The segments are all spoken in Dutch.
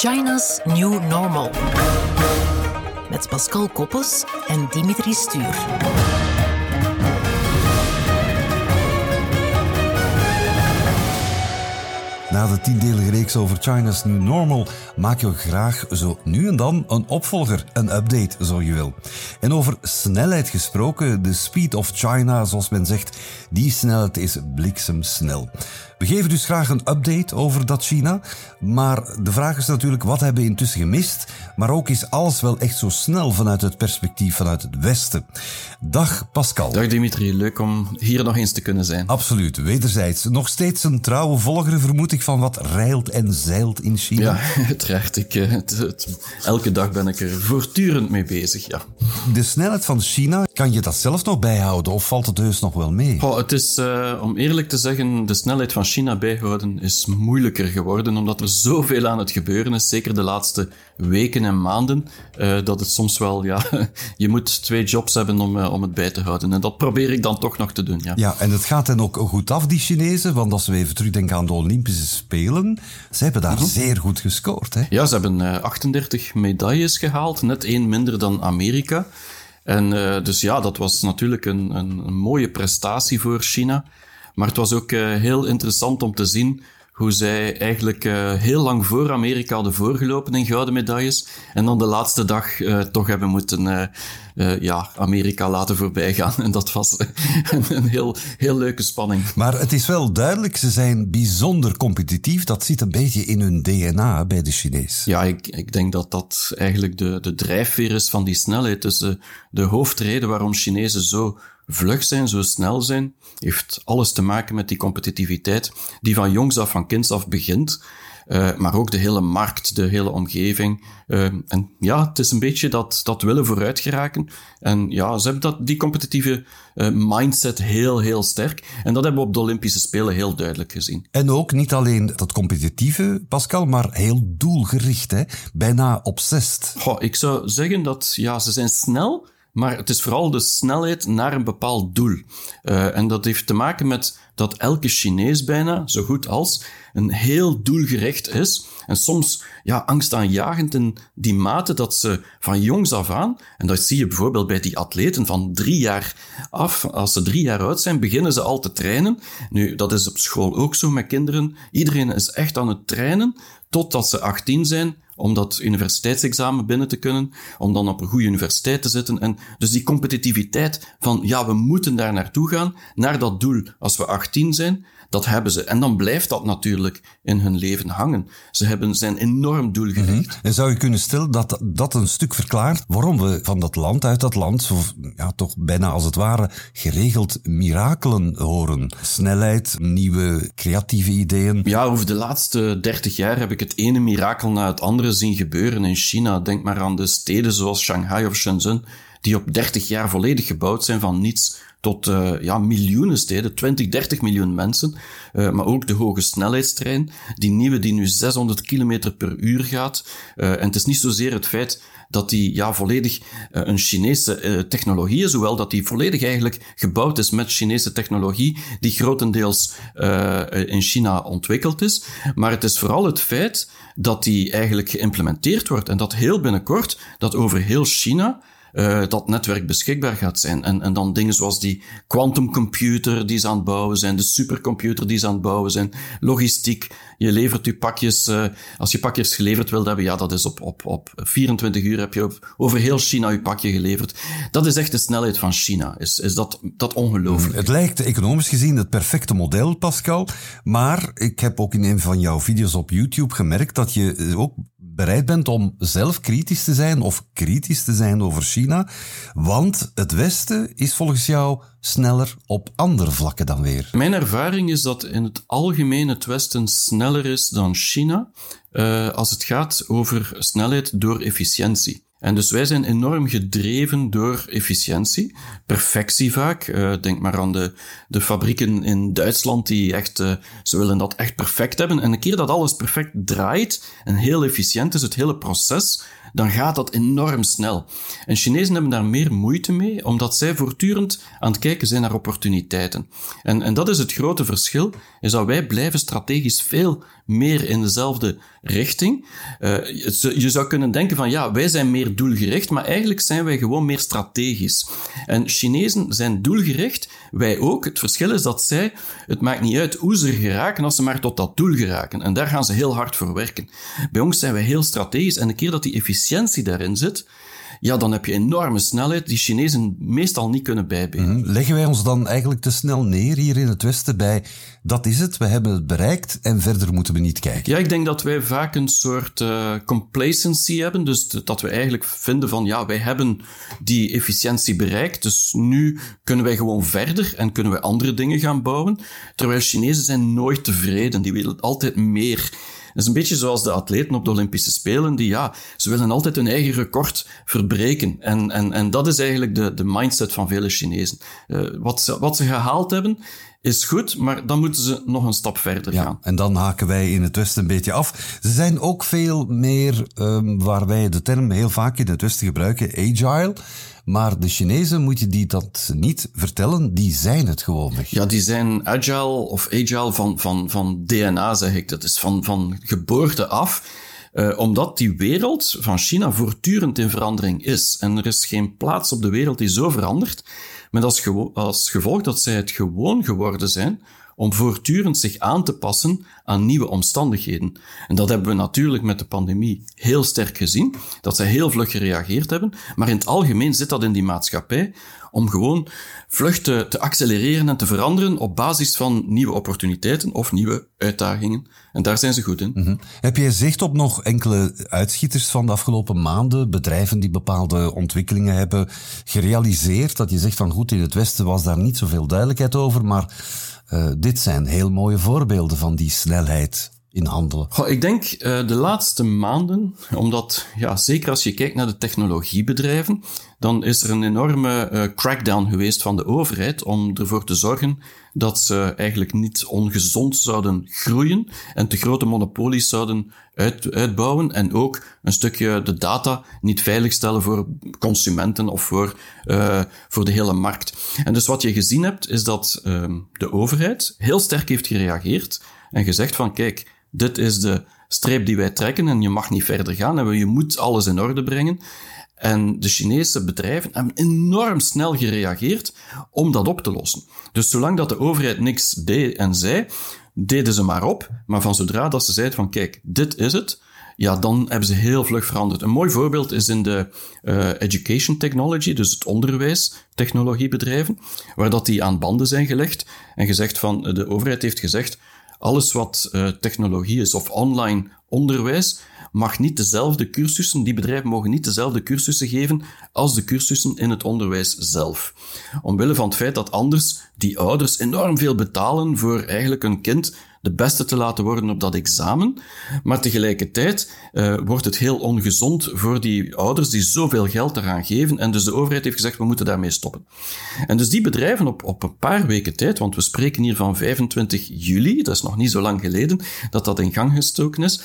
China's New Normal. Met Pascal Koppes en Dimitri Stuur. Na de tiendelige reeks over China's New Normal maak je graag zo nu en dan een opvolger, een update, zo je wil. En over snelheid gesproken, de speed of China, zoals men zegt, die snelheid is bliksemsnel. We geven dus graag een update over dat China. Maar de vraag is natuurlijk, wat hebben we intussen gemist? Maar ook is alles wel echt zo snel vanuit het perspectief vanuit het Westen? Dag Pascal. Dag Dimitri, leuk om hier nog eens te kunnen zijn. Absoluut, wederzijds. Nog steeds een trouwe volger, vermoed ik, van wat rijlt en zeilt in China. Ja, Ik, eh, elke dag ben ik er voortdurend mee bezig, ja. De snelheid van China, kan je dat zelf nog bijhouden of valt het heus nog wel mee? Oh, het is, uh, om eerlijk te zeggen, de snelheid van China bijhouden is moeilijker geworden, omdat er zoveel aan het gebeuren is, zeker de laatste weken en maanden, uh, dat het soms wel, ja, je moet twee jobs hebben om, uh, om het bij te houden. En dat probeer ik dan toch nog te doen, ja. Ja, en het gaat hen ook goed af, die Chinezen, want als we even terugdenken aan de Olympische Spelen, ze hebben daar mhm. zeer goed gescoord, hè? Ja, ze hebben 38 eh, medailles gehaald, net één minder dan Amerika. En uh, dus ja, dat was natuurlijk een, een, een, mooie prestatie voor China. Maar het was ook uh, heel interessant om te zien hoe zij eigenlijk uh, heel lang voor Amerika hadden voorgelopen in gouden medailles. En dan de laatste dag uh, toch hebben moeten uh, ja, Amerika laten voorbijgaan. En dat was een, een, heel, heel leuke spanning. Maar het is wel duidelijk, ze zijn bijzonder competitief. Dat zit een beetje in hun DNA bij de Chinees. Ja, ik, ik denk dat dat eigenlijk de, de drijfveer is van die snelheid. Dus de, de hoofdreden waarom Chinezen zo vlug zijn, zo snel zijn, heeft alles te maken met die competitiviteit die van jongs af, van kinds af begint. Uh, maar ook de hele markt, de hele omgeving. Uh, en ja, het is een beetje dat, dat willen vooruit geraken. En ja, ze hebben dat, die competitieve uh, mindset heel, heel sterk. En dat hebben we op de Olympische Spelen heel duidelijk gezien. En ook niet alleen dat competitieve, Pascal, maar heel doelgericht, hè? bijna obsessed. Goh, ik zou zeggen dat ja, ze zijn snel maar het is vooral de snelheid naar een bepaald doel. Uh, en dat heeft te maken met dat elke Chinees bijna, zo goed als, een heel doelgericht is. En soms ja, angstaanjagend in die mate dat ze van jongs af aan, en dat zie je bijvoorbeeld bij die atleten van drie jaar af, als ze drie jaar oud zijn, beginnen ze al te trainen. Nu, dat is op school ook zo met kinderen. Iedereen is echt aan het trainen totdat ze 18 zijn om dat universiteitsexamen binnen te kunnen, om dan op een goede universiteit te zitten. En dus die competitiviteit van, ja, we moeten daar naartoe gaan, naar dat doel als we 18 zijn, dat hebben ze. En dan blijft dat natuurlijk in hun leven hangen. Ze hebben, zijn enorm doelgericht. Mhm. En zou je kunnen stellen dat dat een stuk verklaart waarom we van dat land, uit dat land, zo, ja, toch bijna als het ware geregeld mirakelen horen? Snelheid, nieuwe creatieve ideeën. Ja, over de laatste dertig jaar heb ik het ene mirakel na het andere zien gebeuren in China. Denk maar aan de steden zoals Shanghai of Shenzhen, die op 30 jaar volledig gebouwd zijn van niets tot uh, ja, miljoenen steden, 20, 30 miljoen mensen. Uh, maar ook de hoge snelheidstrein, die nieuwe die nu 600 km per uur gaat. Uh, en het is niet zozeer het feit dat die ja, volledig een Chinese technologie is, hoewel dat die volledig eigenlijk gebouwd is met Chinese technologie, die grotendeels in China ontwikkeld is. Maar het is vooral het feit dat die eigenlijk geïmplementeerd wordt en dat heel binnenkort, dat over heel China uh, dat netwerk beschikbaar gaat zijn. En, en dan dingen zoals die quantumcomputer die ze aan het bouwen zijn, de supercomputer die ze aan het bouwen zijn, logistiek. Je levert je pakjes, uh, als je pakjes geleverd wilt hebben, ja, dat is op, op, op 24 uur heb je over heel China je pakje geleverd. Dat is echt de snelheid van China. Is, is dat, dat ongelooflijk? Het lijkt economisch gezien het perfecte model, Pascal. Maar ik heb ook in een van jouw video's op YouTube gemerkt dat je ook bereid bent om zelf kritisch te zijn of kritisch te zijn over China, want het Westen is volgens jou sneller op andere vlakken dan weer. Mijn ervaring is dat in het algemeen het Westen sneller is dan China uh, als het gaat over snelheid door efficiëntie. En dus wij zijn enorm gedreven door efficiëntie, perfectie vaak. Uh, denk maar aan de, de fabrieken in Duitsland die echt, uh, ze willen dat echt perfect hebben. En een keer dat alles perfect draait en heel efficiënt is, het hele proces, dan gaat dat enorm snel. En Chinezen hebben daar meer moeite mee, omdat zij voortdurend aan het kijken zijn naar opportuniteiten. En, en dat is het grote verschil, is dat wij blijven strategisch veel meer in dezelfde richting. Uh, je zou kunnen denken van ja, wij zijn meer doelgericht, maar eigenlijk zijn wij gewoon meer strategisch. En Chinezen zijn doelgericht, wij ook. Het verschil is dat zij, het maakt niet uit hoe ze geraken als ze maar tot dat doel geraken. En daar gaan ze heel hard voor werken. Bij ons zijn wij heel strategisch en een keer dat die efficiëntie daarin zit, ja, dan heb je enorme snelheid die Chinezen meestal niet kunnen bijbenen. Mhm. Leggen wij ons dan eigenlijk te snel neer hier in het Westen bij dat is het, we hebben het bereikt en verder moeten we niet kijken? Ja, ik denk dat wij vaak een soort uh, complacency hebben. Dus dat we eigenlijk vinden van ja, wij hebben die efficiëntie bereikt, dus nu kunnen wij gewoon verder en kunnen wij andere dingen gaan bouwen. Terwijl Chinezen zijn nooit tevreden, die willen altijd meer. Dat is een beetje zoals de atleten op de Olympische Spelen, die ja, ze willen altijd hun eigen record verbreken. En, en, en dat is eigenlijk de, de mindset van vele Chinezen. Uh, wat, ze, wat ze gehaald hebben, is goed, maar dan moeten ze nog een stap verder ja, gaan. En dan haken wij in het Westen een beetje af. Ze zijn ook veel meer, um, waar wij de term heel vaak in het Westen gebruiken, agile. Maar de Chinezen moet je die dat niet vertellen, die zijn het gewoon weg. Ja, die zijn agile of agile van, van, van DNA, zeg ik. Dat is van, van geboorte af. Uh, omdat die wereld van China voortdurend in verandering is. En er is geen plaats op de wereld die zo verandert. Met als gevolg dat zij het gewoon geworden zijn om voortdurend zich aan te passen aan nieuwe omstandigheden. En dat hebben we natuurlijk met de pandemie heel sterk gezien, dat zij heel vlug gereageerd hebben, maar in het algemeen zit dat in die maatschappij om gewoon vlug te, accelereren en te veranderen op basis van nieuwe opportuniteiten of nieuwe uitdagingen. En daar zijn ze goed in. Mhm. Heb jij zicht op nog enkele uitschieters van de afgelopen maanden, bedrijven die bepaalde ontwikkelingen hebben gerealiseerd, dat je zegt van goed, in het Westen was daar niet zoveel duidelijkheid over, maar dit zijn heel mooie voorbeelden van die snelheid in handelen. Ik denk uh, de laatste maanden, omdat ja, zeker als je kijkt naar de technologiebedrijven, dan is er een enorme uh, crackdown geweest van de overheid om ervoor te zorgen dat ze eigenlijk niet ongezond zouden groeien en te grote monopolies zouden uit, uitbouwen en ook een stukje de data niet veiligstellen voor consumenten of voor, uh, voor de hele markt. En dus wat je gezien hebt, is dat uh, de overheid heel sterk heeft gereageerd en gezegd van kijk, dit is de streep die wij trekken en je mag niet verder gaan en je moet alles in orde brengen. En de Chinese bedrijven hebben enorm snel gereageerd om dat op te lossen. Dus zolang dat de overheid niks deed en zei, deden ze maar op. Maar van zodra dat ze zeiden van kijk, dit is het, ja, dan hebben ze heel vlug veranderd. Een mooi voorbeeld is in de uh, education technology, dus het onderwijs technologiebedrijven, waar dat die aan banden zijn gelegd en gezegd van, de overheid heeft gezegd, alles wat uh, technologie is of online onderwijs mag niet dezelfde cursussen, die bedrijven mogen niet dezelfde cursussen geven als de cursussen in het onderwijs zelf. Omwille van het feit dat anders die ouders enorm veel betalen voor eigenlijk een kind de beste te laten worden op dat examen. Maar tegelijkertijd uh, wordt het heel ongezond voor die ouders die zoveel geld eraan geven. En dus de overheid heeft gezegd, we moeten daarmee stoppen. En dus die bedrijven op, op een paar weken tijd, want we spreken hier van 25 juli, dat is nog niet zo lang geleden dat dat in gang gestoken is,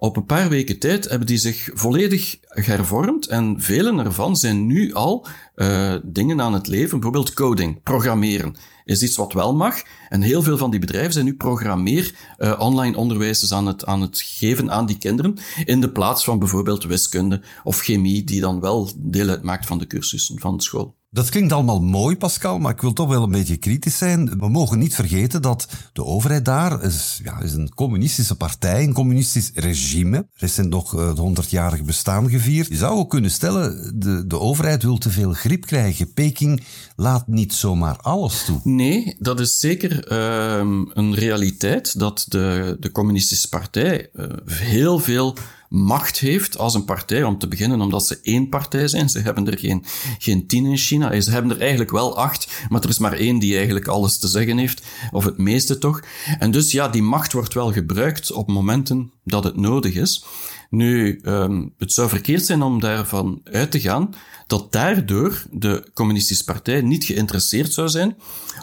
op een paar weken tijd hebben die zich volledig hervormd en velen ervan zijn nu al uh, dingen aan het leven, bijvoorbeeld coding, programmeren is iets wat wel mag. En heel veel van die bedrijven zijn nu programmeer uh, online onderwijs aan het, aan het geven aan die kinderen, in de plaats van bijvoorbeeld wiskunde of chemie, die dan wel deel uitmaakt van de cursussen van de school. Dat klinkt allemaal mooi, Pascal, maar ik wil toch wel een beetje kritisch zijn. We mogen niet vergeten dat de overheid daar is, ja, is een communistische partij, een communistisch regime. Recent nog het 100-jarig bestaan gevierd. Je zou ook kunnen stellen, de, de overheid wil te veel grip krijgen. Peking laat niet zomaar alles toe. Nee, dat is zeker uh, een realiteit dat de, de communistische partij uh, heel veel macht heeft als een partij, om te beginnen omdat ze één partij zijn. Ze hebben er geen, geen tien in China. Ze hebben er eigenlijk wel acht, maar er is maar één die eigenlijk alles te zeggen heeft, of het meeste toch. En dus ja, die macht wordt wel gebruikt op momenten dat het nodig is. Nu, um, het zou verkeerd zijn om daarvan uit te gaan dat daardoor de communistische partij niet geïnteresseerd zou zijn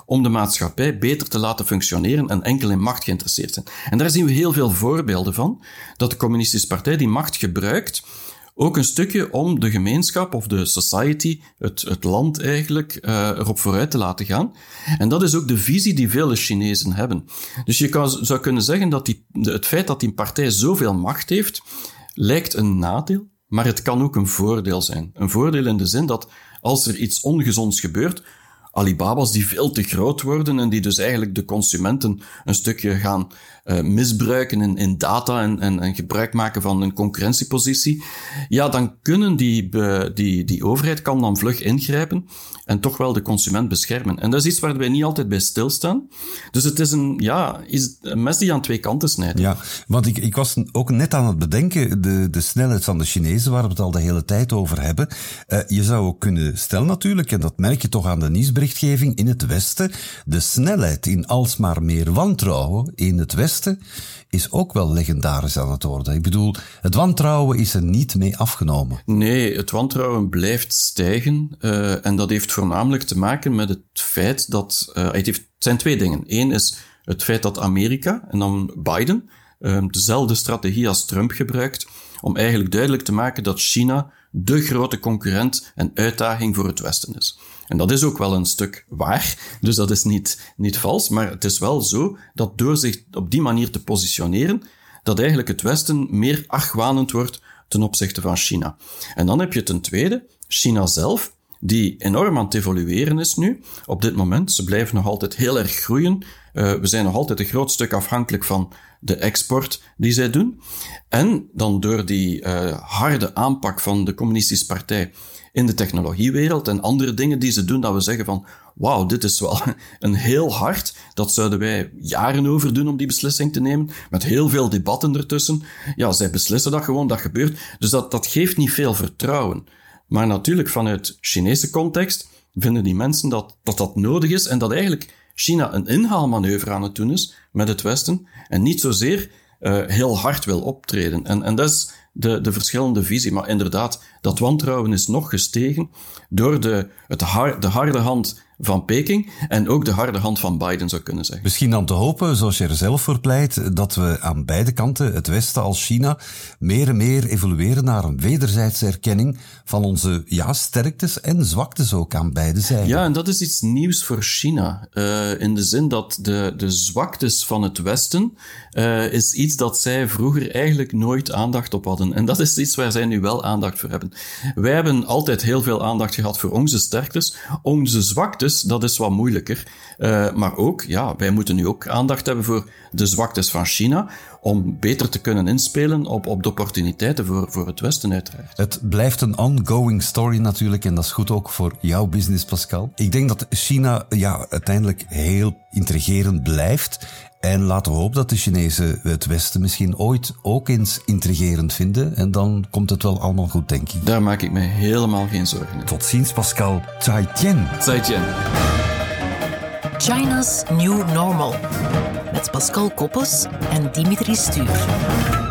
om de maatschappij beter te laten functioneren en enkel in macht geïnteresseerd zijn. En daar zien we heel veel voorbeelden van, dat de communistische partij die macht gebruikt ook een stukje om de gemeenschap of de society, het, het land eigenlijk, uh, erop vooruit te laten gaan. En dat is ook de visie die vele Chinezen hebben. Dus je kan, zou kunnen zeggen dat die, het feit dat die partij zoveel macht heeft, lijkt een nadeel, maar het kan ook een voordeel zijn. Een voordeel in de zin dat als er iets ongezonds gebeurt, Alibaba's die veel te groot worden en die dus eigenlijk de consumenten een stukje gaan uh, misbruiken in, in data en, en, gebruik maken van een concurrentiepositie, ja, dan kunnen die, die, die overheid kan dan vlug ingrijpen en toch wel de consument beschermen. En dat is iets waar wij niet altijd bij stilstaan. Dus het is een, ja, is een mes die aan twee kanten snijdt. Ja, want ik, ik was ook net aan het bedenken, de, de snelheid van de Chinezen, waar we het al de hele tijd over hebben. Uh, je zou ook kunnen stellen natuurlijk, en dat merk je toch aan de nieuwsberichtgeving in het Westen, de snelheid in alsmaar meer wantrouwen in het Westen is ook wel legendarisch aan het worden. Ik bedoel, het wantrouwen is er niet mee afgenomen. Nee, het wantrouwen blijft stijgen. Uh, en dat heeft voornamelijk te maken met het feit dat. Uh, het, heeft, zijn twee dingen. Eén is het feit dat Amerika en dan Biden uh, dezelfde strategie als Trump gebruikt. Om eigenlijk duidelijk te maken dat China de grote concurrent en uitdaging voor het Westen is. En dat is ook wel een stuk waar, dus dat is niet, niet vals, maar het is wel zo dat door zich op die manier te positioneren, dat eigenlijk het Westen meer argwanend wordt ten opzichte van China. En dan heb je ten tweede China zelf, die enorm aan het evolueren is nu. Op dit moment, ze blijven nog altijd heel erg groeien. Uh, we zijn nog altijd een groot stuk afhankelijk van de export die zij doen. En dan door die uh, harde aanpak van de communistische partij in de technologiewereld en andere dingen die ze doen, dat we zeggen van, wauw, dit is wel een heel hard. Dat zouden wij jaren over doen om die beslissing te nemen, met heel veel debatten ertussen. Ja, zij beslissen dat gewoon, dat gebeurt. Dus dat, dat geeft niet veel vertrouwen. Maar natuurlijk, vanuit Chinese context vinden die mensen dat, dat dat nodig is en dat eigenlijk China een inhaalmanoeuvre aan het doen is met het Westen en niet zozeer uh, heel hard wil optreden. En, en dat is de, de verschillende visie. Maar inderdaad, dat wantrouwen is nog gestegen door de, het de harde hand van Peking en ook de harde hand van Biden zou kunnen zeggen. Misschien dan te hopen, zoals je er zelf voor pleit, dat we aan beide kanten, het Westen als China, meer en meer evolueren naar een wederzijdse erkenning van onze ja, sterktes en zwaktes ook aan beide zijden. Ja, en dat is iets nieuws voor China. Uh, in de zin dat de, de zwaktes van het Westen uh, is iets dat zij vroeger eigenlijk nooit aandacht op hadden. En dat is iets waar zij nu wel aandacht voor hebben. Wij hebben altijd heel veel aandacht gehad voor onze sterktes, onze zwaktes dus dat is wat moeilijker. Uh, maar ook, ja, wij moeten nu ook aandacht hebben voor de zwaktes van China, om beter te kunnen inspelen op, op de opportuniteiten voor, voor het Westen uiteraard. Het blijft een ongoing story natuurlijk, en dat is goed ook voor jouw business, Pascal. Ik denk dat China ja, uiteindelijk heel intrigerend blijft. En laten we hopen dat de Chinezen het Westen misschien ooit ook eens intrigerend vinden. En dan komt het wel allemaal goed, denk ik. Daar maak ik me helemaal geen zorgen in. Tot ziens, Pascal. Zai Tian. China's New Normal. Met Pascal Koppes en Dimitri Stuur.